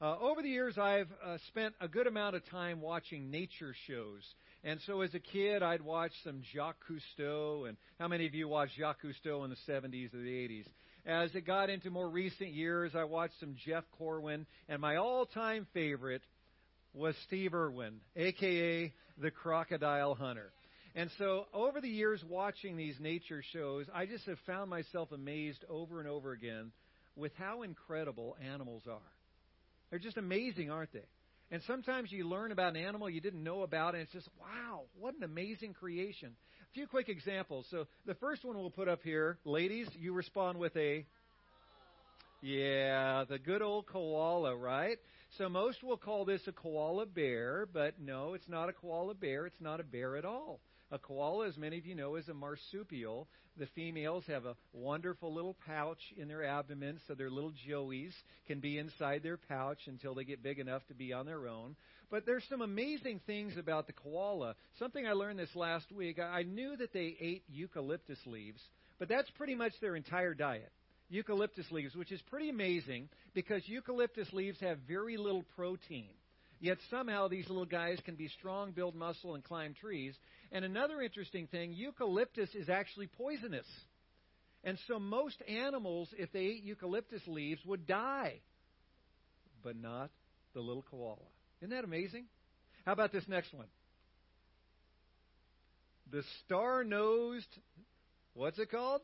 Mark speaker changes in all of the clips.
Speaker 1: Uh, over the years, I've uh, spent a good amount of time watching nature shows. And so as a kid, I'd watch some Jacques Cousteau. And how many of you watched Jacques Cousteau in the 70s or the 80s? As it got into more recent years, I watched some Jeff Corwin. And my all time favorite was Steve Irwin, aka the Crocodile Hunter. And so, over the years watching these nature shows, I just have found myself amazed over and over again with how incredible animals are. They're just amazing, aren't they? And sometimes you learn about an animal you didn't know about, and it's just, wow, what an amazing creation. A few quick examples. So, the first one we'll put up here, ladies, you respond with a. Yeah, the good old koala, right? So most will call this a koala bear, but no, it's not a koala bear. It's not a bear at all. A koala, as many of you know, is a marsupial. The females have a wonderful little pouch in their abdomen, so their little joeys can be inside their pouch until they get big enough to be on their own. But there's some amazing things about the koala. Something I learned this last week. I knew that they ate eucalyptus leaves, but that's pretty much their entire diet eucalyptus leaves, which is pretty amazing because eucalyptus leaves have very little protein. Yet somehow these little guys can be strong, build muscle, and climb trees. And another interesting thing eucalyptus is actually poisonous. And so most animals, if they ate eucalyptus leaves, would die. But not the little koala. Isn't that amazing? How about this next one? The star nosed, what's it called?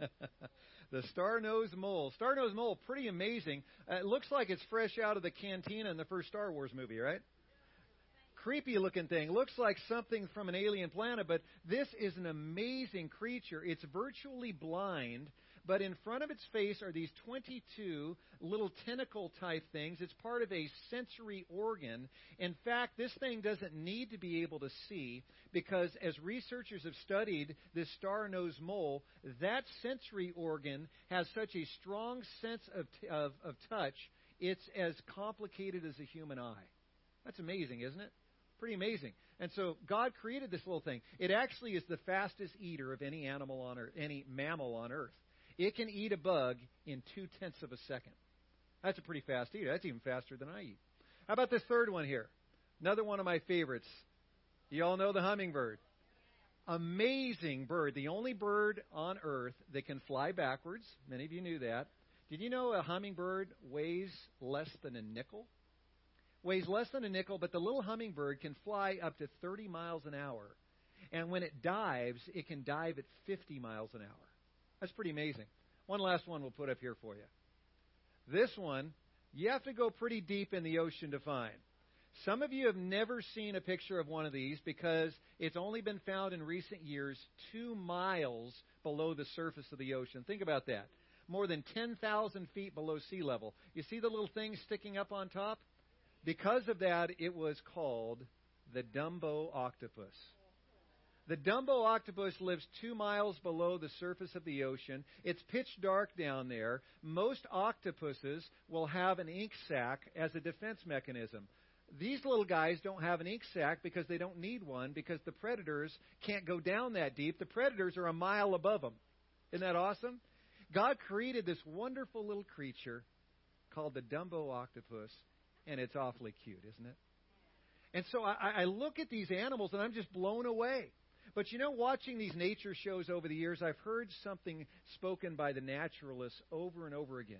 Speaker 1: the star-nosed mole. Star-nosed mole, pretty amazing. Uh, it looks like it's fresh out of the cantina in the first Star Wars movie, right? creepy looking thing. Looks like something from an alien planet, but this is an amazing creature. It's virtually blind, but in front of its face are these 22 little tentacle type things. It's part of a sensory organ. In fact, this thing doesn't need to be able to see because as researchers have studied this star-nosed mole, that sensory organ has such a strong sense of, t- of, of touch, it's as complicated as a human eye. That's amazing, isn't it? Pretty amazing. And so God created this little thing. It actually is the fastest eater of any animal on earth, any mammal on earth. It can eat a bug in two tenths of a second. That's a pretty fast eater. That's even faster than I eat. How about this third one here? Another one of my favorites. You all know the hummingbird. Amazing bird. The only bird on earth that can fly backwards. Many of you knew that. Did you know a hummingbird weighs less than a nickel? Weighs less than a nickel, but the little hummingbird can fly up to 30 miles an hour. And when it dives, it can dive at 50 miles an hour. That's pretty amazing. One last one we'll put up here for you. This one, you have to go pretty deep in the ocean to find. Some of you have never seen a picture of one of these because it's only been found in recent years two miles below the surface of the ocean. Think about that. More than 10,000 feet below sea level. You see the little thing sticking up on top? Because of that, it was called the Dumbo octopus. The Dumbo octopus lives two miles below the surface of the ocean. It's pitch dark down there. Most octopuses will have an ink sac as a defense mechanism. These little guys don't have an ink sac because they don't need one because the predators can't go down that deep. The predators are a mile above them. Isn't that awesome? God created this wonderful little creature called the Dumbo octopus, and it's awfully cute, isn't it? And so I, I look at these animals and I'm just blown away. But you know, watching these nature shows over the years, I've heard something spoken by the naturalists over and over again.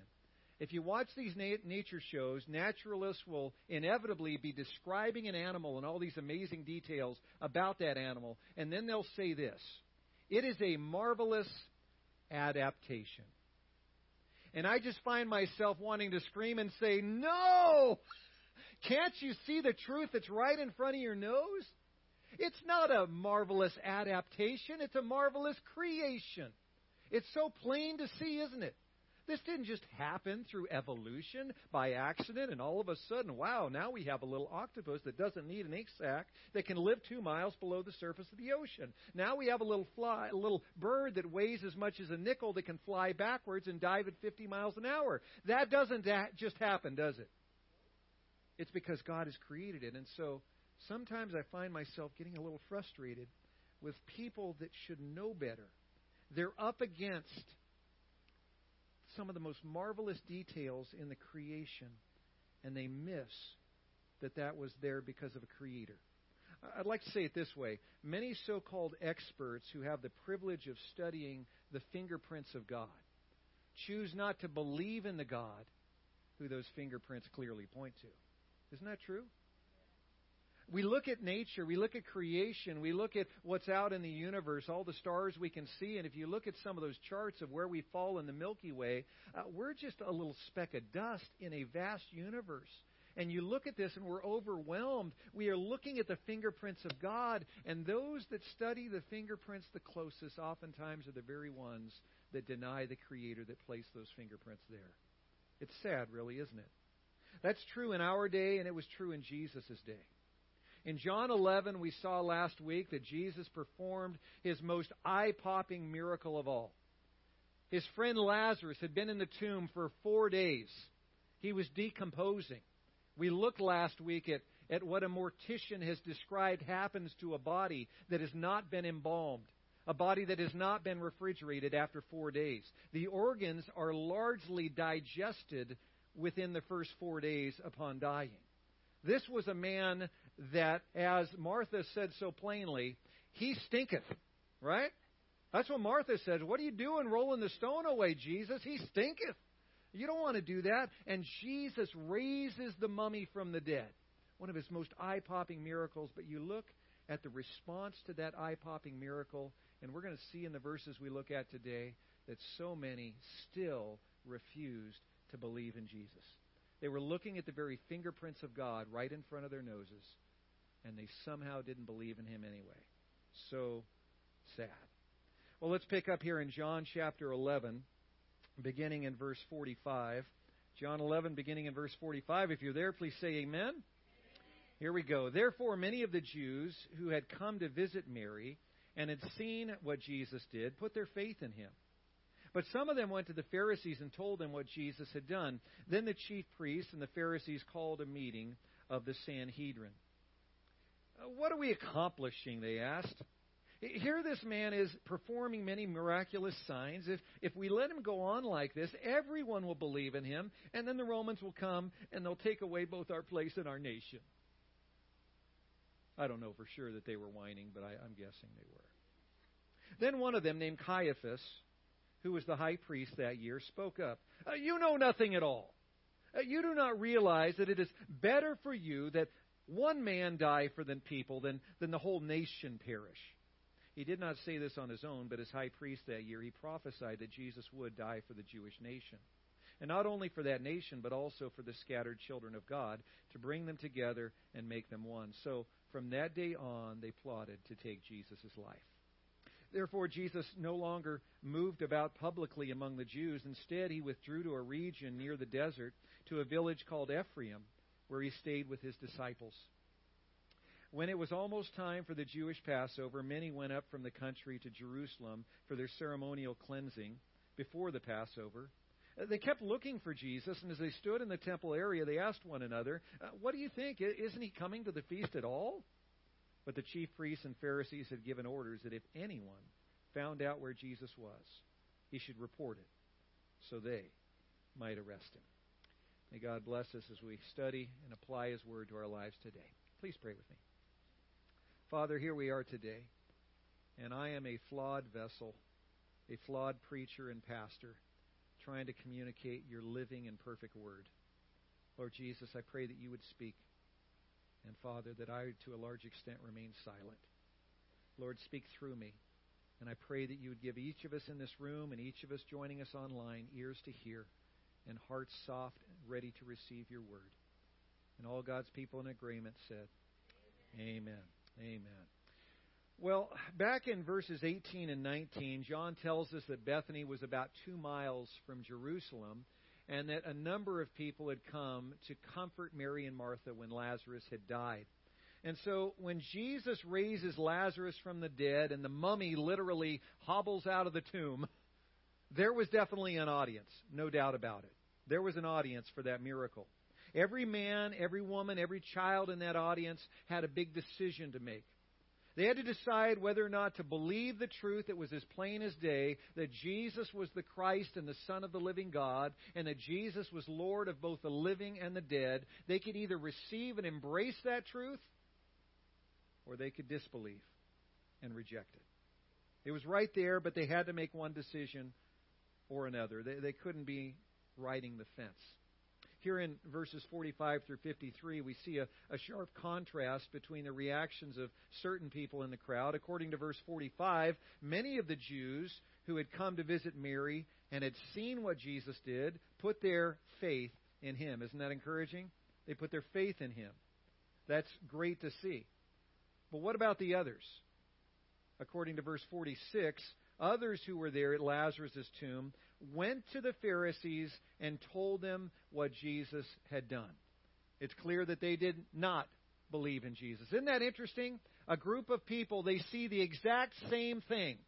Speaker 1: If you watch these na- nature shows, naturalists will inevitably be describing an animal and all these amazing details about that animal, and then they'll say this It is a marvelous adaptation. And I just find myself wanting to scream and say, No! Can't you see the truth that's right in front of your nose? It's not a marvelous adaptation, it's a marvelous creation. It's so plain to see, isn't it? This didn't just happen through evolution by accident, and all of a sudden, wow, now we have a little octopus that doesn't need an ink sac that can live two miles below the surface of the ocean. Now we have a little fly, a little bird that weighs as much as a nickel that can fly backwards and dive at 50 miles an hour. That doesn't just happen, does it? It's because God has created it, and so sometimes I find myself getting a little frustrated with people that should know better. They're up against some of the most marvelous details in the creation, and they miss that that was there because of a creator. I'd like to say it this way many so called experts who have the privilege of studying the fingerprints of God choose not to believe in the God who those fingerprints clearly point to. Isn't that true? We look at nature, we look at creation, we look at what's out in the universe, all the stars we can see, and if you look at some of those charts of where we fall in the Milky Way, uh, we're just a little speck of dust in a vast universe. And you look at this and we're overwhelmed. We are looking at the fingerprints of God, and those that study the fingerprints the closest oftentimes are the very ones that deny the Creator that placed those fingerprints there. It's sad, really, isn't it? That's true in our day, and it was true in Jesus' day. In John 11, we saw last week that Jesus performed his most eye popping miracle of all. His friend Lazarus had been in the tomb for four days. He was decomposing. We looked last week at, at what a mortician has described happens to a body that has not been embalmed, a body that has not been refrigerated after four days. The organs are largely digested within the first four days upon dying. This was a man that, as Martha said so plainly, he stinketh, right? That's what Martha says. What are you doing rolling the stone away, Jesus? He stinketh. You don't want to do that. And Jesus raises the mummy from the dead. One of his most eye popping miracles. But you look at the response to that eye popping miracle, and we're going to see in the verses we look at today that so many still refused to believe in Jesus. They were looking at the very fingerprints of God right in front of their noses, and they somehow didn't believe in him anyway. So sad. Well, let's pick up here in John chapter 11, beginning in verse 45. John 11, beginning in verse 45. If you're there, please say amen. amen. Here we go. Therefore, many of the Jews who had come to visit Mary and had seen what Jesus did put their faith in him. But some of them went to the Pharisees and told them what Jesus had done. Then the chief priests and the Pharisees called a meeting of the Sanhedrin. Uh, what are we accomplishing? They asked. Here, this man is performing many miraculous signs. If, if we let him go on like this, everyone will believe in him, and then the Romans will come and they'll take away both our place and our nation. I don't know for sure that they were whining, but I, I'm guessing they were. Then one of them, named Caiaphas, who was the high priest that year, spoke up. Uh, you know nothing at all. Uh, you do not realize that it is better for you that one man die for the people then, than the whole nation perish. He did not say this on his own, but as high priest that year, he prophesied that Jesus would die for the Jewish nation. And not only for that nation, but also for the scattered children of God, to bring them together and make them one. So from that day on, they plotted to take Jesus' life. Therefore, Jesus no longer moved about publicly among the Jews. Instead, he withdrew to a region near the desert, to a village called Ephraim, where he stayed with his disciples. When it was almost time for the Jewish Passover, many went up from the country to Jerusalem for their ceremonial cleansing before the Passover. Uh, they kept looking for Jesus, and as they stood in the temple area, they asked one another, uh, What do you think? Isn't he coming to the feast at all? But the chief priests and Pharisees had given orders that if anyone found out where Jesus was, he should report it so they might arrest him. May God bless us as we study and apply his word to our lives today. Please pray with me. Father, here we are today, and I am a flawed vessel, a flawed preacher and pastor, trying to communicate your living and perfect word. Lord Jesus, I pray that you would speak and Father, that I, to a large extent, remain silent. Lord, speak through me. And I pray that you would give each of us in this room and each of us joining us online ears to hear and hearts soft and ready to receive your word. And all God's people in agreement said, Amen. Amen. Amen. Well, back in verses 18 and 19, John tells us that Bethany was about two miles from Jerusalem and that a number of people had come to comfort Mary and Martha when Lazarus had died. And so when Jesus raises Lazarus from the dead and the mummy literally hobbles out of the tomb, there was definitely an audience, no doubt about it. There was an audience for that miracle. Every man, every woman, every child in that audience had a big decision to make. They had to decide whether or not to believe the truth that was as plain as day that Jesus was the Christ and the Son of the living God, and that Jesus was Lord of both the living and the dead. They could either receive and embrace that truth, or they could disbelieve and reject it. It was right there, but they had to make one decision or another. They, they couldn't be riding the fence. Here in verses 45 through 53, we see a, a, sharp contrast between the reactions of certain people in the crowd. According to verse 45, many of the Jews who had come to visit Mary and had seen what Jesus did put their faith in him. Isn't that encouraging? They put their faith in him. That's great to see. But what about the others? According to verse 46, others who were there at Lazarus' tomb went to the Pharisees and told them what Jesus had done. It's clear that they did not believe in Jesus. Isn't that interesting? A group of people, they see the exact same thing.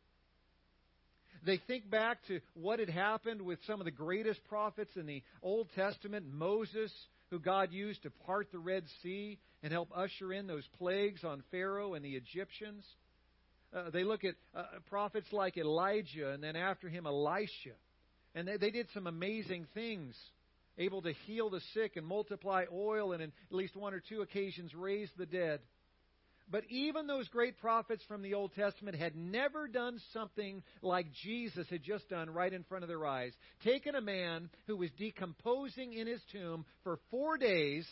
Speaker 1: They think back to what had happened with some of the greatest prophets in the Old Testament Moses, who God used to part the Red Sea and help usher in those plagues on Pharaoh and the Egyptians. Uh, they look at uh, prophets like Elijah and then after him Elisha. And they, they did some amazing things, able to heal the sick and multiply oil and in at least one or two occasions raise the dead. But even those great prophets from the Old Testament had never done something like Jesus had just done right in front of their eyes. Taken a man who was decomposing in his tomb for four days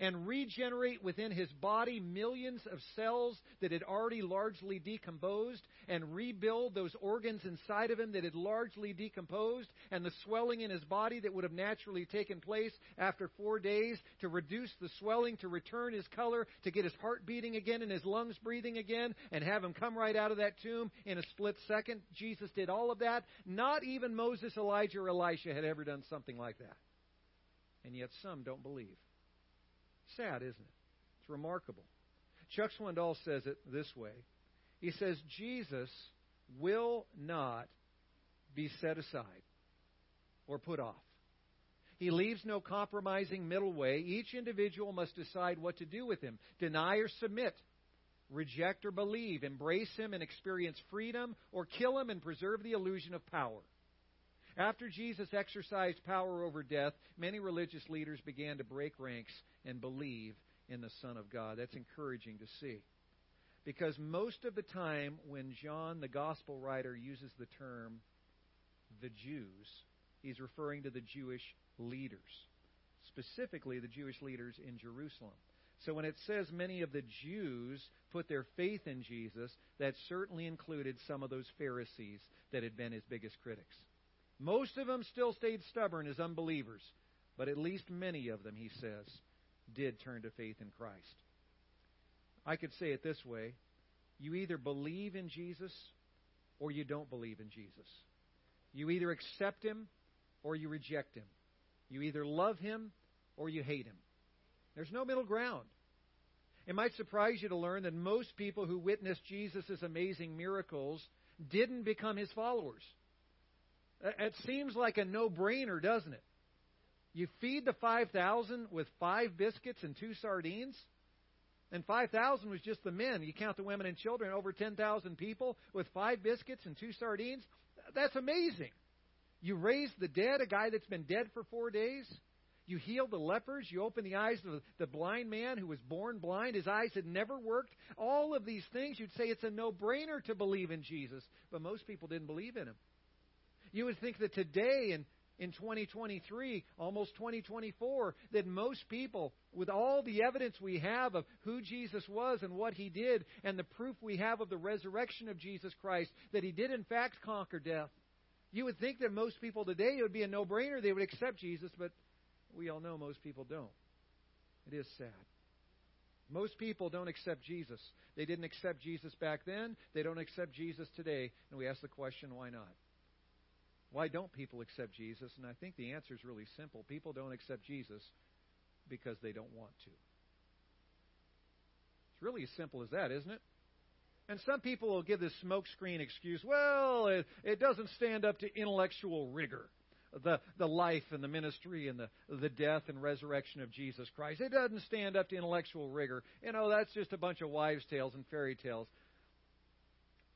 Speaker 1: and regenerate within his body millions of cells that had already largely decomposed and rebuild those organs inside of him that had largely decomposed and the swelling in his body that would have naturally taken place after four days to reduce the swelling, to return his color, to get his heart beating again and his lungs breathing again and have him come right out of that tomb in a split second. Jesus did all of that. Not even Moses, Elijah, or Elisha had ever done something like that. And yet some don't believe. Sad, isn't it? It's remarkable. Chuck Swindoll says it this way He says, Jesus will not be set aside or put off. He leaves no compromising middle way. Each individual must decide what to do with him deny or submit, reject or believe, embrace him and experience freedom, or kill him and preserve the illusion of power. After Jesus exercised power over death, many religious leaders began to break ranks and believe in the Son of God. That's encouraging to see. Because most of the time, when John, the gospel writer, uses the term the Jews, he's referring to the Jewish leaders, specifically the Jewish leaders in Jerusalem. So when it says many of the Jews put their faith in Jesus, that certainly included some of those Pharisees that had been his biggest critics. Most of them still stayed stubborn as unbelievers, but at least many of them, he says, did turn to faith in Christ. I could say it this way you either believe in Jesus or you don't believe in Jesus. You either accept him or you reject him. You either love him or you hate him. There's no middle ground. It might surprise you to learn that most people who witnessed Jesus' amazing miracles didn't become his followers. It seems like a no brainer, doesn't it? You feed the 5,000 with five biscuits and two sardines? And 5,000 was just the men. You count the women and children, over 10,000 people with five biscuits and two sardines? That's amazing. You raise the dead, a guy that's been dead for four days. You heal the lepers. You open the eyes of the blind man who was born blind. His eyes had never worked. All of these things, you'd say it's a no brainer to believe in Jesus. But most people didn't believe in him. You would think that today in, in 2023, almost 2024, that most people, with all the evidence we have of who Jesus was and what he did, and the proof we have of the resurrection of Jesus Christ, that he did in fact conquer death, you would think that most people today it would be a no brainer. They would accept Jesus, but we all know most people don't. It is sad. Most people don't accept Jesus. They didn't accept Jesus back then. They don't accept Jesus today. And we ask the question, why not? Why don't people accept Jesus? And I think the answer is really simple. People don't accept Jesus because they don't want to. It's really as simple as that, isn't it? And some people will give this smokescreen excuse, well, it, it doesn't stand up to intellectual rigor. the, the life and the ministry and the, the death and resurrection of Jesus Christ. It doesn't stand up to intellectual rigor. You know, that's just a bunch of wives' tales and fairy tales.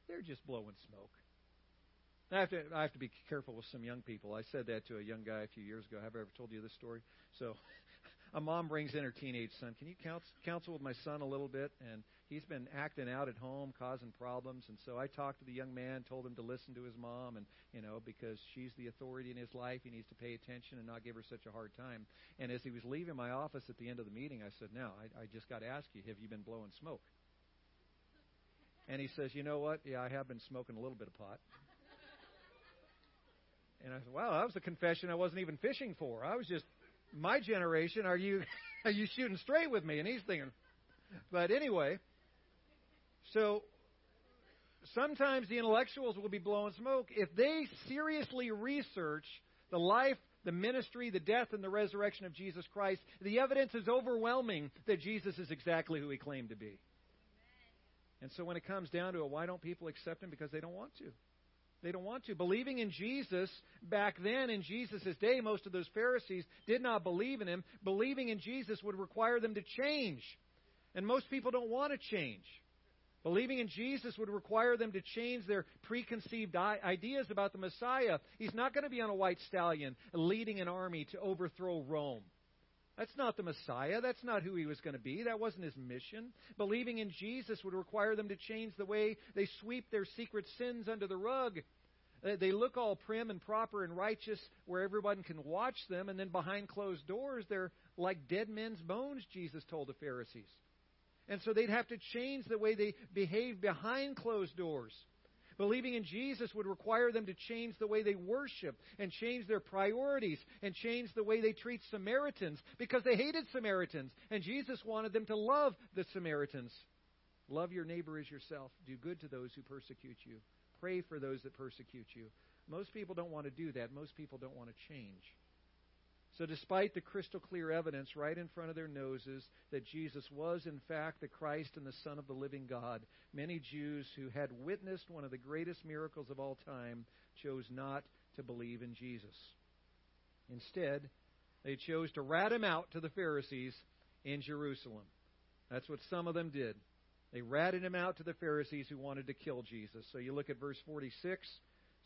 Speaker 1: They're just blowing smoke. I have to I have to be careful with some young people. I said that to a young guy a few years ago. Have I ever told you this story? So a mom brings in her teenage son. Can you counsel counsel with my son a little bit? And he's been acting out at home, causing problems. And so I talked to the young man, told him to listen to his mom, and you know because she's the authority in his life, he needs to pay attention and not give her such a hard time. And as he was leaving my office at the end of the meeting, I said, "Now I, I just got to ask you, have you been blowing smoke?" And he says, "You know what? Yeah, I have been smoking a little bit of pot." And I said, "Wow, that was a confession I wasn't even fishing for. I was just my generation, are you are you shooting straight with me? And he's thinking, but anyway, so sometimes the intellectuals will be blowing smoke if they seriously research the life, the ministry, the death, and the resurrection of Jesus Christ. The evidence is overwhelming that Jesus is exactly who he claimed to be. And so when it comes down to it, why don't people accept him? Because they don't want to. They don't want to. Believing in Jesus back then, in Jesus' day, most of those Pharisees did not believe in him. Believing in Jesus would require them to change. And most people don't want to change. Believing in Jesus would require them to change their preconceived ideas about the Messiah. He's not going to be on a white stallion leading an army to overthrow Rome. That's not the Messiah. That's not who he was going to be. That wasn't his mission. Believing in Jesus would require them to change the way they sweep their secret sins under the rug. Uh, they look all prim and proper and righteous where everyone can watch them, and then behind closed doors, they're like dead men's bones, Jesus told the Pharisees. And so they'd have to change the way they behave behind closed doors. Believing in Jesus would require them to change the way they worship and change their priorities and change the way they treat Samaritans because they hated Samaritans. And Jesus wanted them to love the Samaritans. Love your neighbor as yourself. Do good to those who persecute you. Pray for those that persecute you. Most people don't want to do that. Most people don't want to change. So, despite the crystal clear evidence right in front of their noses that Jesus was, in fact, the Christ and the Son of the living God, many Jews who had witnessed one of the greatest miracles of all time chose not to believe in Jesus. Instead, they chose to rat him out to the Pharisees in Jerusalem. That's what some of them did. They ratted him out to the Pharisees who wanted to kill Jesus. So you look at verse 46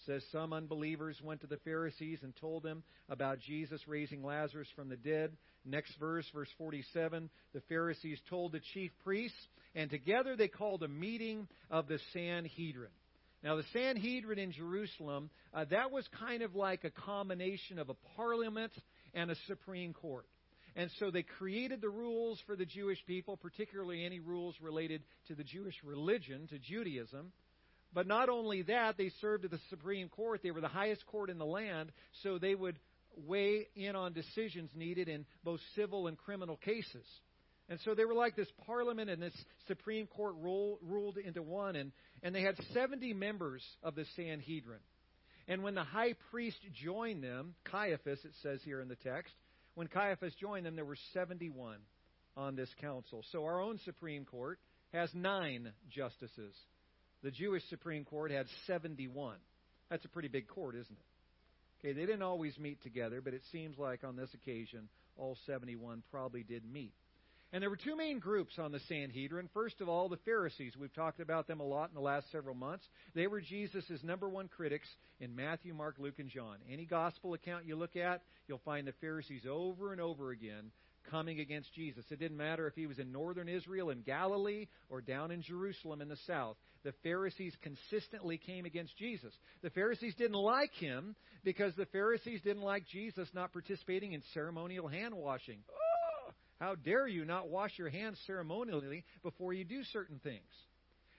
Speaker 1: says some unbelievers went to the Pharisees and told them about Jesus raising Lazarus from the dead. Next verse, verse 47, the Pharisees told the chief priests, and together they called a meeting of the Sanhedrin. Now, the Sanhedrin in Jerusalem, uh, that was kind of like a combination of a parliament and a supreme court. And so they created the rules for the Jewish people, particularly any rules related to the Jewish religion, to Judaism. But not only that, they served at the Supreme Court. They were the highest court in the land, so they would weigh in on decisions needed in both civil and criminal cases. And so they were like this parliament and this Supreme Court roll, ruled into one, and, and they had 70 members of the Sanhedrin. And when the high priest joined them, Caiaphas, it says here in the text, when Caiaphas joined them, there were 71 on this council. So our own Supreme Court has nine justices. The Jewish Supreme Court had 71. That's a pretty big court, isn't it? Okay, they didn't always meet together, but it seems like on this occasion, all 71 probably did meet. And there were two main groups on the Sanhedrin. First of all, the Pharisees. We've talked about them a lot in the last several months. They were Jesus' number one critics in Matthew, Mark, Luke, and John. Any gospel account you look at, you'll find the Pharisees over and over again coming against Jesus. It didn't matter if he was in northern Israel in Galilee or down in Jerusalem in the south. The Pharisees consistently came against Jesus. The Pharisees didn't like him because the Pharisees didn't like Jesus not participating in ceremonial hand washing. Oh, how dare you not wash your hands ceremonially before you do certain things?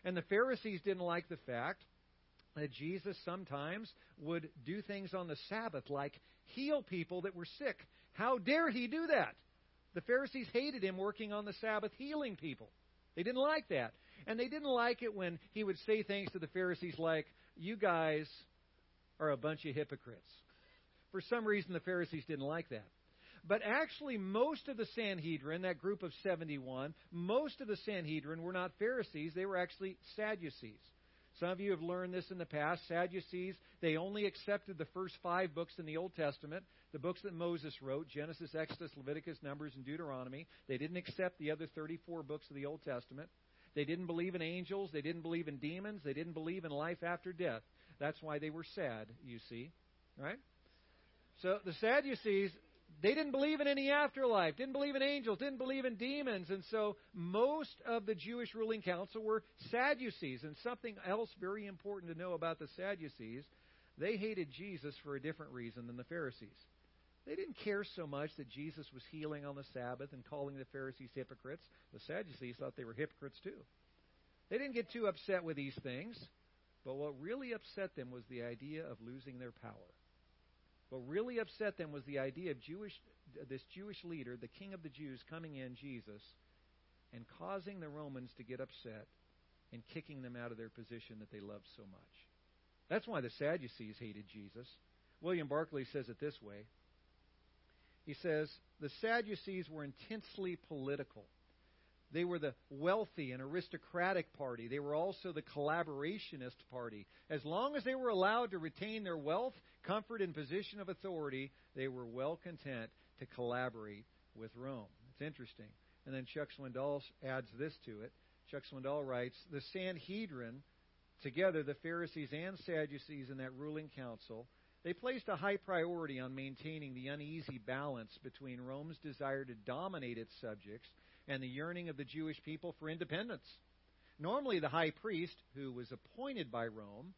Speaker 1: And the Pharisees didn't like the fact that Jesus sometimes would do things on the Sabbath, like heal people that were sick. How dare he do that? The Pharisees hated him working on the Sabbath healing people. They didn't like that. And they didn't like it when he would say things to the Pharisees like, You guys are a bunch of hypocrites. For some reason, the Pharisees didn't like that. But actually, most of the Sanhedrin, that group of 71, most of the Sanhedrin were not Pharisees, they were actually Sadducees. Some of you have learned this in the past. Sadducees, they only accepted the first five books in the Old Testament, the books that Moses wrote Genesis, Exodus, Leviticus, Numbers, and Deuteronomy. They didn't accept the other 34 books of the Old Testament. They didn't believe in angels. They didn't believe in demons. They didn't believe in life after death. That's why they were sad, you see. Right? So the Sadducees, they didn't believe in any afterlife, didn't believe in angels, didn't believe in demons. And so most of the Jewish ruling council were Sadducees. And something else very important to know about the Sadducees, they hated Jesus for a different reason than the Pharisees. They didn't care so much that Jesus was healing on the Sabbath and calling the Pharisees hypocrites. The Sadducees thought they were hypocrites too. They didn't get too upset with these things, but what really upset them was the idea of losing their power. What really upset them was the idea of Jewish, this Jewish leader, the king of the Jews, coming in, Jesus, and causing the Romans to get upset and kicking them out of their position that they loved so much. That's why the Sadducees hated Jesus. William Barclay says it this way. He says, The Sadducees were intensely political. They were the wealthy and aristocratic party. They were also the collaborationist party. As long as they were allowed to retain their wealth, comfort, and position of authority, they were well content to collaborate with Rome. It's interesting. And then Chuck Swindoll adds this to it. Chuck Swindoll writes The Sanhedrin, together the Pharisees and Sadducees in that ruling council, they placed a high priority on maintaining the uneasy balance between Rome's desire to dominate its subjects and the yearning of the Jewish people for independence. Normally, the high priest, who was appointed by Rome,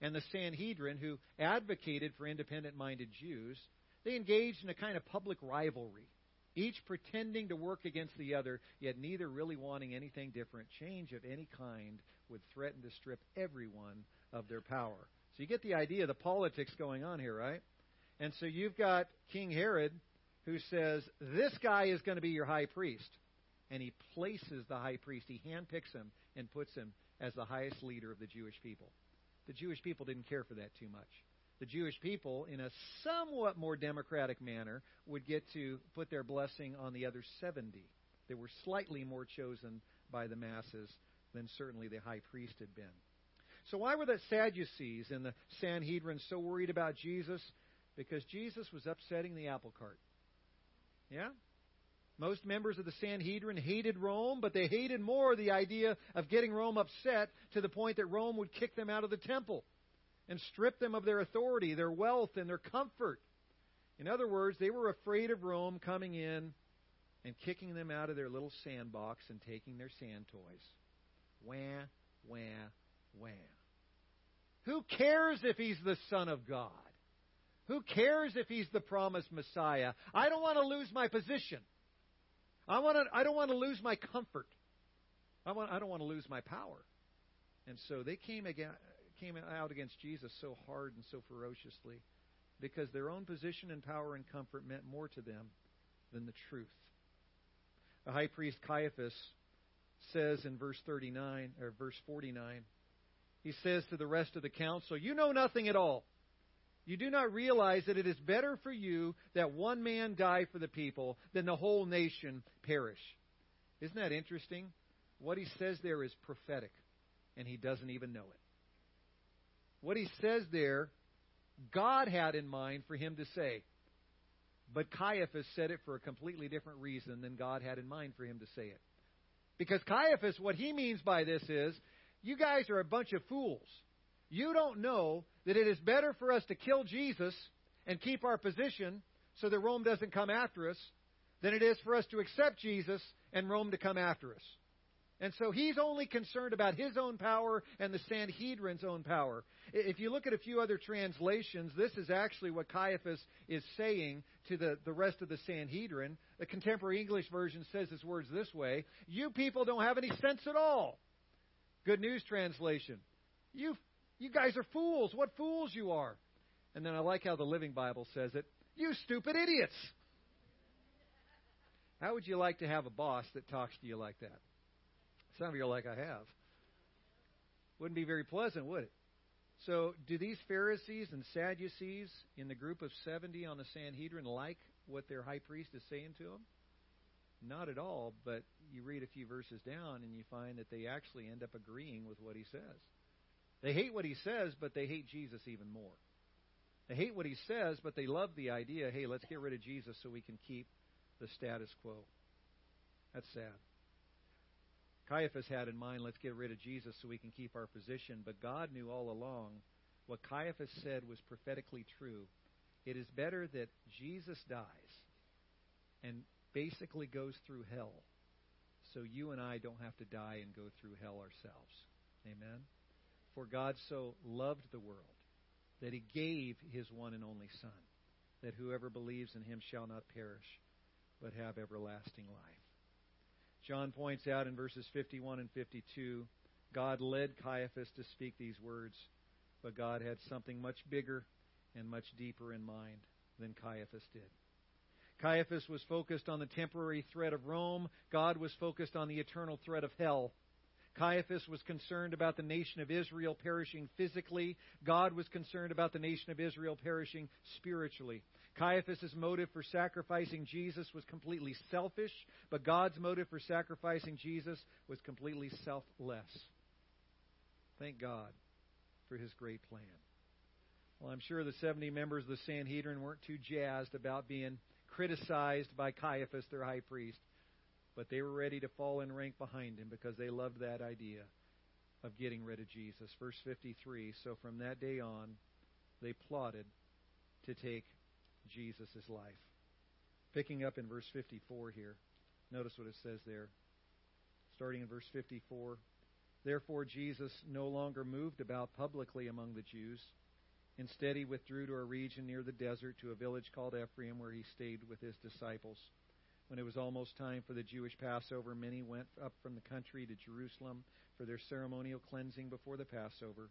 Speaker 1: and the Sanhedrin, who advocated for independent minded Jews, they engaged in a kind of public rivalry, each pretending to work against the other, yet neither really wanting anything different. Change of any kind would threaten to strip everyone of their power. So you get the idea of the politics going on here, right? And so you've got King Herod who says, This guy is going to be your high priest and he places the high priest. He handpicks him and puts him as the highest leader of the Jewish people. The Jewish people didn't care for that too much. The Jewish people, in a somewhat more democratic manner, would get to put their blessing on the other 70. They were slightly more chosen by the masses than certainly the high priest had been. So, why were the Sadducees and the Sanhedrin so worried about Jesus? Because Jesus was upsetting the apple cart. Yeah? Most members of the Sanhedrin hated Rome, but they hated more the idea of getting Rome upset to the point that Rome would kick them out of the temple and strip them of their authority, their wealth, and their comfort. In other words, they were afraid of Rome coming in and kicking them out of their little sandbox and taking their sand toys. Wah, wah, wah. Who cares if he's the Son of God? Who cares if he's the promised Messiah? I don't want to lose my position. I want to, I don't want to lose my comfort. I want I don't want to lose my power. And so they came again, came out against Jesus so hard and so ferociously because their own position and power and comfort meant more to them than the truth. The high priest Caiaphas says in verse 39 or verse 49 he says to the rest of the council, "You know nothing at all. You do not realize that it is better for you that one man die for the people than the whole nation perish. Isn't that interesting? What he says there is prophetic, and he doesn't even know it. What he says there, God had in mind for him to say. But Caiaphas said it for a completely different reason than God had in mind for him to say it. Because Caiaphas, what he means by this is, you guys are a bunch of fools. You don't know that it is better for us to kill Jesus and keep our position so that Rome doesn't come after us than it is for us to accept Jesus and Rome to come after us. And so he's only concerned about his own power and the Sanhedrin's own power. If you look at a few other translations, this is actually what Caiaphas is saying to the, the rest of the Sanhedrin. The contemporary English version says his words this way You people don't have any sense at all. Good News Translation. You you guys are fools. What fools you are. And then I like how the Living Bible says it. You stupid idiots. How would you like to have a boss that talks to you like that? Some of you are like, I have. Wouldn't be very pleasant, would it? So, do these Pharisees and Sadducees in the group of 70 on the Sanhedrin like what their high priest is saying to them? Not at all, but you read a few verses down and you find that they actually end up agreeing with what he says. They hate what he says, but they hate Jesus even more. They hate what he says, but they love the idea hey, let's get rid of Jesus so we can keep the status quo. That's sad. Caiaphas had in mind, let's get rid of Jesus so we can keep our position, but God knew all along what Caiaphas said was prophetically true. It is better that Jesus dies and basically goes through hell so you and I don't have to die and go through hell ourselves. Amen? For God so loved the world that he gave his one and only Son, that whoever believes in him shall not perish, but have everlasting life. John points out in verses 51 and 52 God led Caiaphas to speak these words, but God had something much bigger and much deeper in mind than Caiaphas did. Caiaphas was focused on the temporary threat of Rome. God was focused on the eternal threat of hell. Caiaphas was concerned about the nation of Israel perishing physically. God was concerned about the nation of Israel perishing spiritually. Caiaphas' motive for sacrificing Jesus was completely selfish, but God's motive for sacrificing Jesus was completely selfless. Thank God for his great plan. Well, I'm sure the 70 members of the Sanhedrin weren't too jazzed about being criticized by Caiaphas, their high priest, but they were ready to fall in rank behind him because they loved that idea of getting rid of Jesus. Verse 53 So from that day on, they plotted to take Jesus' life. Picking up in verse 54 here, notice what it says there. Starting in verse 54 Therefore, Jesus no longer moved about publicly among the Jews Instead, he withdrew to a region near the desert to a village called Ephraim, where he stayed with his disciples. When it was almost time for the Jewish Passover, many went up from the country to Jerusalem for their ceremonial cleansing before the Passover.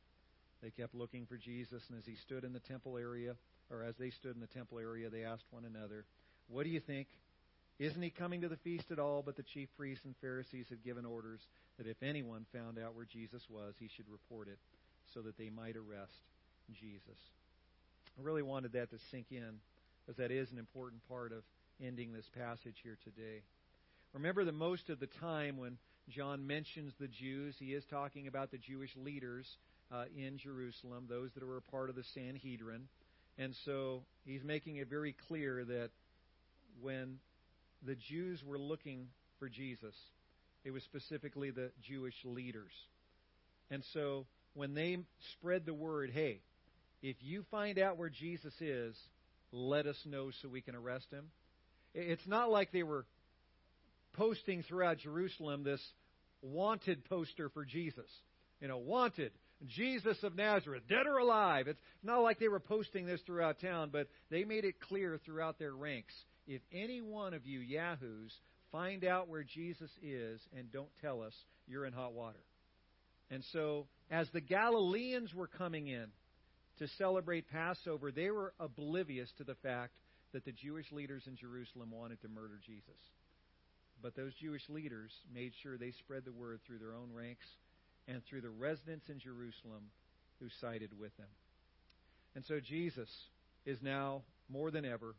Speaker 1: They kept looking for Jesus, and as he stood in the temple area, or as they stood in the temple area, they asked one another, What do you think? Isn't he coming to the feast at all? But the chief priests and Pharisees had given orders that if anyone found out where Jesus was, he should report it, so that they might arrest Jesus. I really wanted that to sink in, because that is an important part of ending this passage here today. Remember that most of the time when John mentions the Jews, he is talking about the Jewish leaders uh, in Jerusalem, those that were a part of the Sanhedrin. And so he's making it very clear that when the Jews were looking for Jesus, it was specifically the Jewish leaders. And so when they spread the word, hey, if you find out where Jesus is, let us know so we can arrest him. It's not like they were posting throughout Jerusalem this wanted poster for Jesus. You know, wanted. Jesus of Nazareth, dead or alive. It's not like they were posting this throughout town, but they made it clear throughout their ranks. If any one of you yahoos find out where Jesus is and don't tell us, you're in hot water. And so, as the Galileans were coming in, to celebrate Passover, they were oblivious to the fact that the Jewish leaders in Jerusalem wanted to murder Jesus. But those Jewish leaders made sure they spread the word through their own ranks and through the residents in Jerusalem who sided with them. And so Jesus is now, more than ever,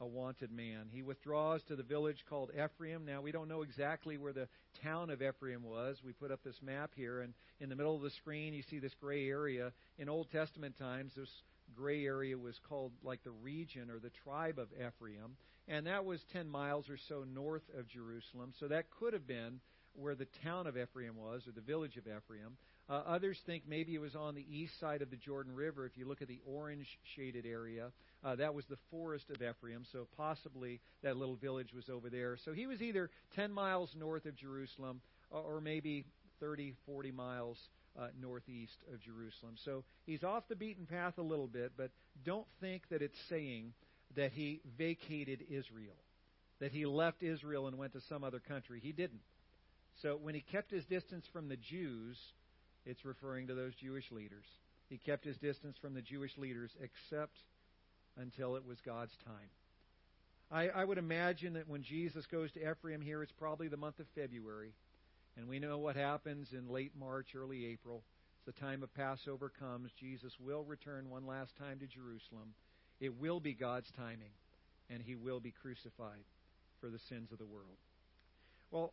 Speaker 1: a wanted man. He withdraws to the village called Ephraim. Now, we don't know exactly where the town of Ephraim was. We put up this map here, and in the middle of the screen, you see this gray area. In Old Testament times, this gray area was called like the region or the tribe of Ephraim, and that was 10 miles or so north of Jerusalem. So that could have been where the town of Ephraim was, or the village of Ephraim. Uh, others think maybe it was on the east side of the Jordan River. If you look at the orange shaded area, uh, that was the forest of Ephraim, so possibly that little village was over there. So he was either 10 miles north of Jerusalem or, or maybe 30, 40 miles uh, northeast of Jerusalem. So he's off the beaten path a little bit, but don't think that it's saying that he vacated Israel, that he left Israel and went to some other country. He didn't. So when he kept his distance from the Jews, it's referring to those Jewish leaders. He kept his distance from the Jewish leaders except until it was God's time. I, I would imagine that when Jesus goes to Ephraim here, it's probably the month of February. And we know what happens in late March, early April. As the time of Passover comes, Jesus will return one last time to Jerusalem. It will be God's timing, and he will be crucified for the sins of the world. Well,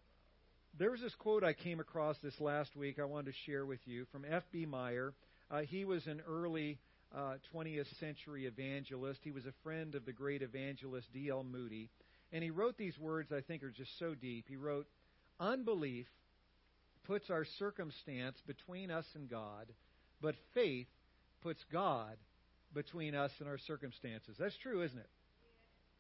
Speaker 1: there was this quote I came across this last week I wanted to share with you from F.B. Meyer, Uh, he was an early uh, 20th century evangelist. He was a friend of the great evangelist D.L. Moody. And he wrote these words I think are just so deep. He wrote, Unbelief puts our circumstance between us and God, but faith puts God between us and our circumstances. That's true, isn't it?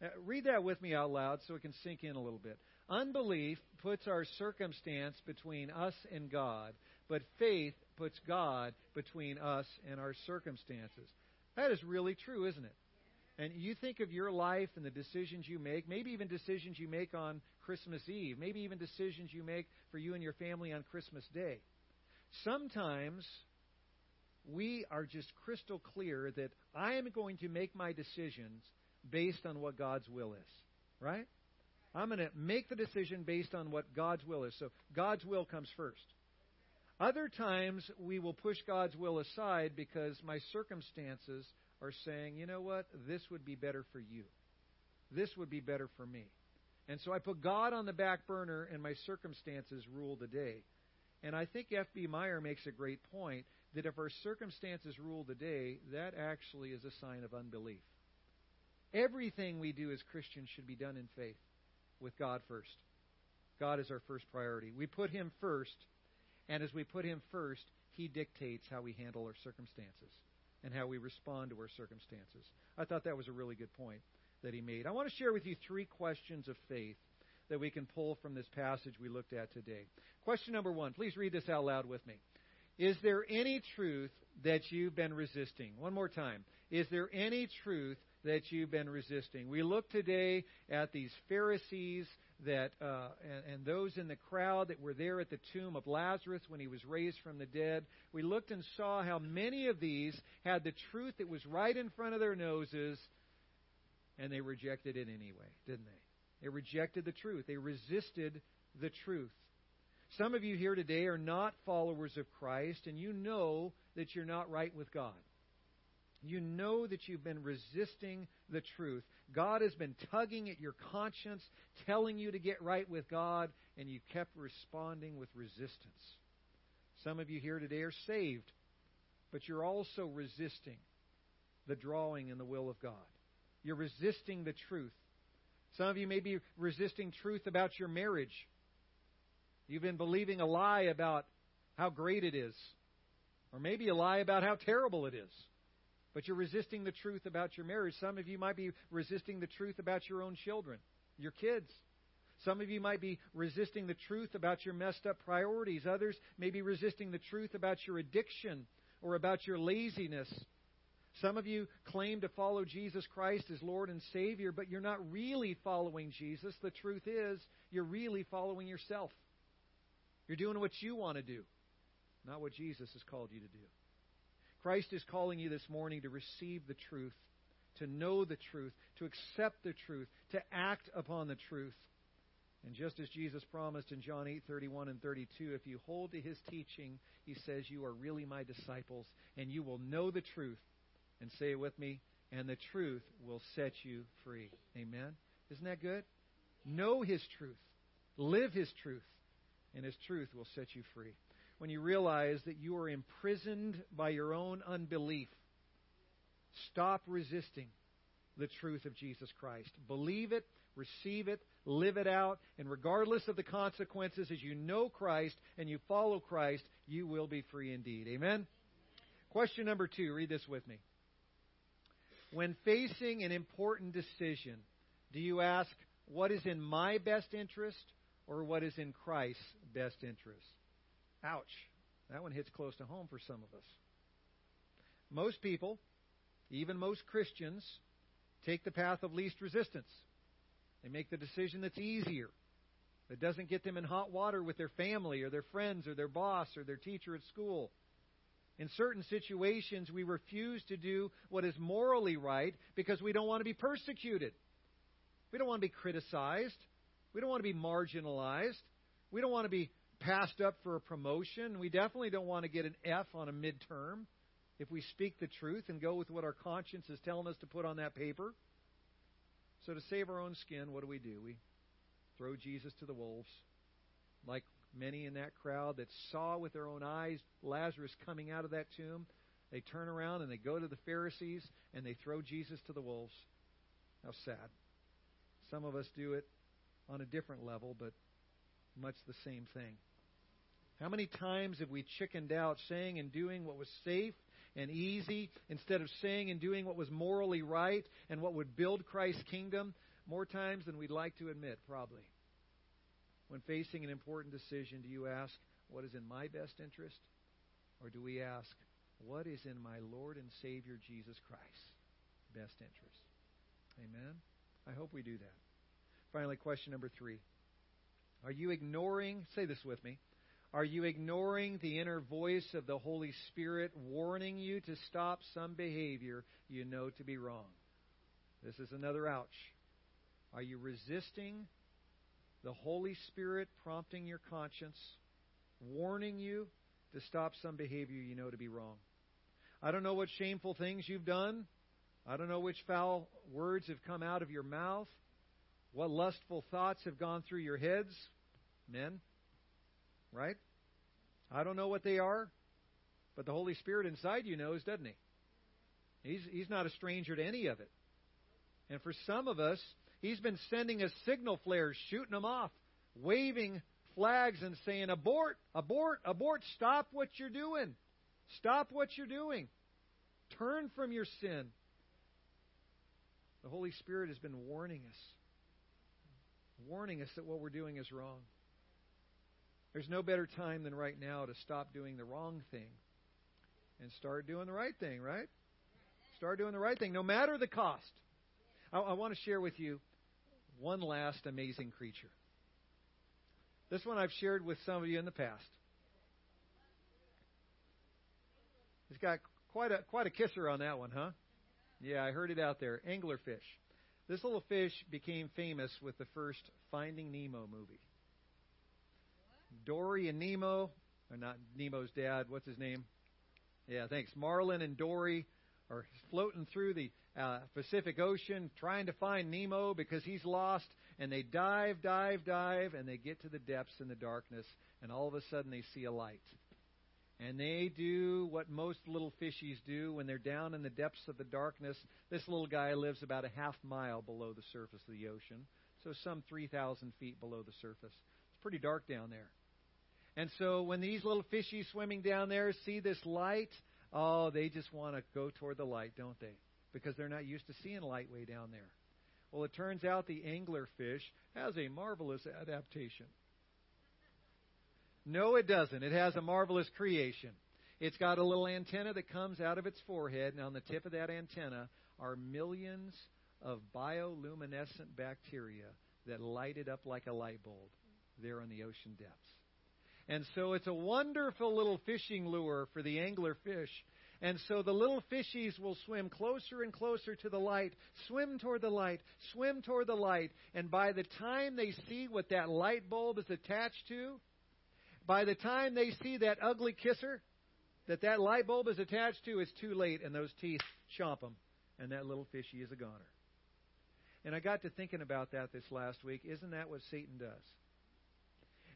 Speaker 1: Uh, read that with me out loud so it can sink in a little bit. Unbelief puts our circumstance between us and God, but faith puts God between us and our circumstances. That is really true, isn't it? And you think of your life and the decisions you make, maybe even decisions you make on Christmas Eve, maybe even decisions you make for you and your family on Christmas Day. Sometimes we are just crystal clear that I am going to make my decisions based on what God's will is. Right? I'm going to make the decision based on what God's will is. So God's will comes first. Other times we will push God's will aside because my circumstances are saying, you know what, this would be better for you. This would be better for me. And so I put God on the back burner and my circumstances rule the day. And I think F.B. Meyer makes a great point that if our circumstances rule the day, that actually is a sign of unbelief. Everything we do as Christians should be done in faith with God first. God is our first priority. We put Him first, and as we put Him first, He dictates how we handle our circumstances and how we respond to our circumstances. I thought that was a really good point that he made. I want to share with you three questions of faith that we can pull from this passage we looked at today. Question number one, please read this out loud with me. Is there any truth that you've been resisting? One more time. Is there any truth that you've been resisting? We look today at these Pharisees that uh, and, and those in the crowd that were there at the tomb of Lazarus when he was raised from the dead. We looked and saw how many of these had the truth that was right in front of their noses, and they rejected it anyway, didn't they? They rejected the truth. They resisted the truth. Some of you here today are not followers of Christ, and you know that you're not right with God. You know that you've been resisting the truth. God has been tugging at your conscience, telling you to get right with God, and you kept responding with resistance. Some of you here today are saved, but you're also resisting the drawing and the will of God. You're resisting the truth. Some of you may be resisting truth about your marriage. You've been believing a lie about how great it is, or maybe a lie about how terrible it is. But you're resisting the truth about your marriage. Some of you might be resisting the truth about your own children, your kids. Some of you might be resisting the truth about your messed up priorities. Others may be resisting the truth about your addiction or about your laziness. Some of you claim to follow Jesus Christ as Lord and Savior, but you're not really following Jesus. The truth is, you're really following yourself. You're doing what you want to do, not what Jesus has called you to do. Christ is calling you this morning to receive the truth, to know the truth, to accept the truth, to act upon the truth. And just as Jesus promised in John 8:31 and 32, if you hold to his teaching, he says you are really my disciples and you will know the truth. And say it with me, and the truth will set you free. Amen. Isn't that good? Know his truth. Live his truth, and his truth will set you free when you realize that you are imprisoned by your own unbelief. Stop resisting the truth of Jesus Christ. Believe it, receive it, live it out, and regardless of the consequences, as you know Christ and you follow Christ, you will be free indeed. Amen? Question number two, read this with me. When facing an important decision, do you ask, what is in my best interest or what is in Christ's best interest? Ouch. That one hits close to home for some of us. Most people, even most Christians, take the path of least resistance. They make the decision that's easier, that doesn't get them in hot water with their family or their friends or their boss or their teacher at school. In certain situations, we refuse to do what is morally right because we don't want to be persecuted. We don't want to be criticized. We don't want to be marginalized. We don't want to be passed up for a promotion. We definitely don't want to get an F on a midterm if we speak the truth and go with what our conscience is telling us to put on that paper. So, to save our own skin, what do we do? We throw Jesus to the wolves. Like many in that crowd that saw with their own eyes Lazarus coming out of that tomb, They turn around and they go to the Pharisees and they throw Jesus to the wolves. How sad. Some of us do it on a different level, but much the same thing. How many times have we chickened out saying and doing what was safe and easy instead of saying and doing what was morally right and what would build Christ's kingdom? More times than we'd like to admit, probably. When facing an important decision, do you ask, What is in my best interest? Or do we ask, What is in my Lord and Savior Jesus Christ's best interest? Amen? I hope we do that. Finally, question number three. Are you ignoring, say this with me, are you ignoring the inner voice of the Holy Spirit warning you to stop some behavior you know to be wrong? This is another ouch. Are you resisting the Holy Spirit prompting your conscience, warning you to stop some behavior you know to be wrong? I don't know what shameful things you've done. I don't know which foul words have come out of your mouth. What lustful thoughts have gone through your heads, men? Right? I don't know what they are, but the Holy Spirit inside you knows, doesn't he? He's, he's not a stranger to any of it. And for some of us, he's been sending us signal flares, shooting them off, waving flags and saying, Abort, abort, abort, stop what you're doing. Stop what you're doing. Turn from your sin. The Holy Spirit has been warning us, warning us that what we're doing is wrong. There's no better time than right now to stop doing the wrong thing and start doing the right thing, right? Start doing the right thing, no matter the cost. I, I want to share with you one last amazing creature. This one I've shared with some of you in the past. He's got quite a quite a kisser on that one, huh? Yeah, I heard it out there. Anglerfish. This little fish became famous with the first Finding Nemo movie. Dory and Nemo, or not Nemo's dad, what's his name? Yeah, thanks. Marlin and Dory are floating through the uh, Pacific Ocean trying to find Nemo because he's lost, and they dive, dive, dive, and they get to the depths in the darkness, and all of a sudden they see a light. And they do what most little fishies do when they're down in the depths of the darkness. This little guy lives about a half mile below the surface of the ocean, so some 3,000 feet below the surface. It's pretty dark down there. And so when these little fishies swimming down there see this light, oh, they just want to go toward the light, don't they? Because they're not used to seeing light way down there. Well, it turns out the anglerfish has a marvelous adaptation. No, it doesn't. It has a marvelous creation. It's got a little antenna that comes out of its forehead, and on the tip of that antenna are millions of bioluminescent bacteria that light it up like a light bulb there in the ocean depths. And so it's a wonderful little fishing lure for the angler fish. And so the little fishies will swim closer and closer to the light, swim toward the light, swim toward the light. And by the time they see what that light bulb is attached to, by the time they see that ugly kisser that that light bulb is attached to, it's too late, and those teeth chomp them, and that little fishy is a goner. And I got to thinking about that this last week. Isn't that what Satan does?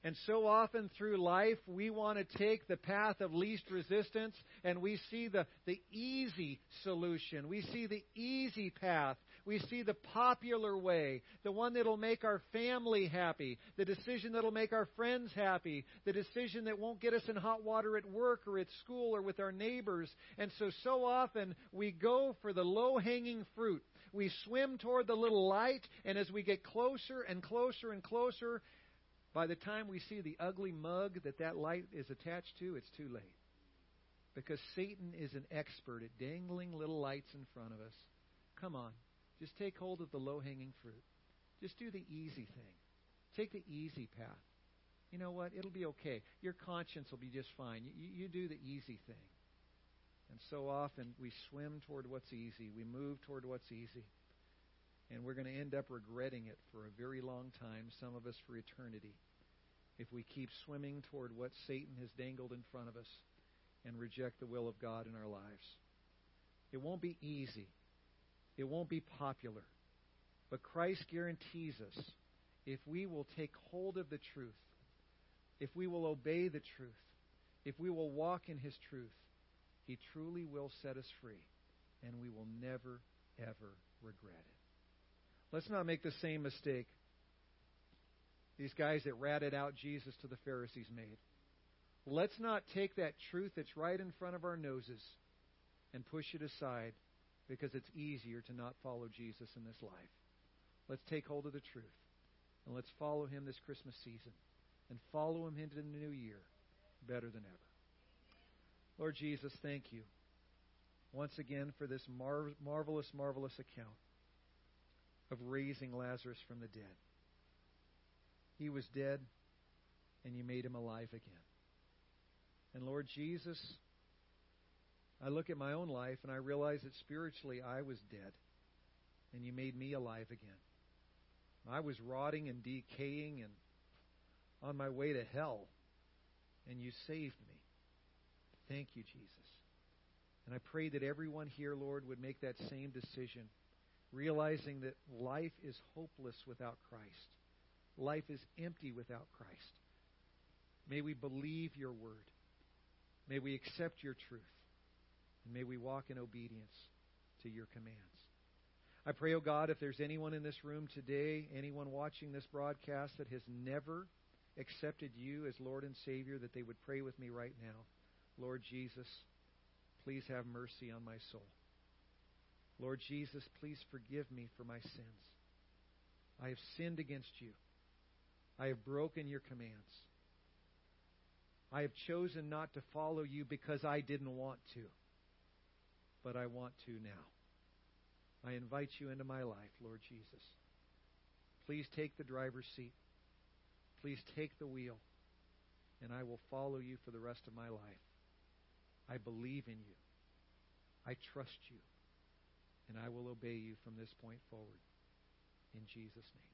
Speaker 1: And so often through life, we want to take the path of least resistance and we see the, the easy solution. We see the easy path. We see the popular way, the one that'll make our family happy, the decision that'll make our friends happy, the decision that won't get us in hot water at work or at school or with our neighbors. And so, so often we go for the low hanging fruit. We swim toward the little light, and as we get closer and closer and closer, by the time we see the ugly mug that that light is attached to, it's too late. Because Satan is an expert at dangling little lights in front of us. Come on. Just take hold of the low hanging fruit. Just do the easy thing. Take the easy path. You know what? It'll be okay. Your conscience will be just fine. You, you do the easy thing. And so often we swim toward what's easy, we move toward what's easy. And we're going to end up regretting it for a very long time, some of us for eternity, if we keep swimming toward what Satan has dangled in front of us and reject the will of God in our lives. It won't be easy. It won't be popular. But Christ guarantees us if we will take hold of the truth, if we will obey the truth, if we will walk in His truth, He truly will set us free, and we will never, ever regret it. Let's not make the same mistake these guys that ratted out Jesus to the Pharisees made. Let's not take that truth that's right in front of our noses and push it aside because it's easier to not follow Jesus in this life. Let's take hold of the truth and let's follow him this Christmas season and follow him into the new year better than ever. Lord Jesus, thank you once again for this mar- marvelous, marvelous account of raising Lazarus from the dead. He was dead, and you made him alive again. And Lord Jesus, I look at my own life and I realize that spiritually I was dead, and you made me alive again. I was rotting and decaying and on my way to hell, and you saved me. Thank you, Jesus. And I pray that everyone here, Lord, would make that same decision, realizing that life is hopeless without Christ. Life is empty without Christ. May we believe your word. May we accept your truth. And may we walk in obedience to your commands. I pray, O oh God, if there's anyone in this room today, anyone watching this broadcast that has never accepted you as Lord and Savior, that they would pray with me right now. Lord Jesus, please have mercy on my soul. Lord Jesus, please forgive me for my sins. I have sinned against you. I have broken your commands. I have chosen not to follow you because I didn't want to, but I want to now. I invite you into my life, Lord Jesus. Please take the driver's seat. Please take the wheel, and I will follow you for the rest of my life. I believe in you. I trust you, and I will obey you from this point forward. In Jesus' name.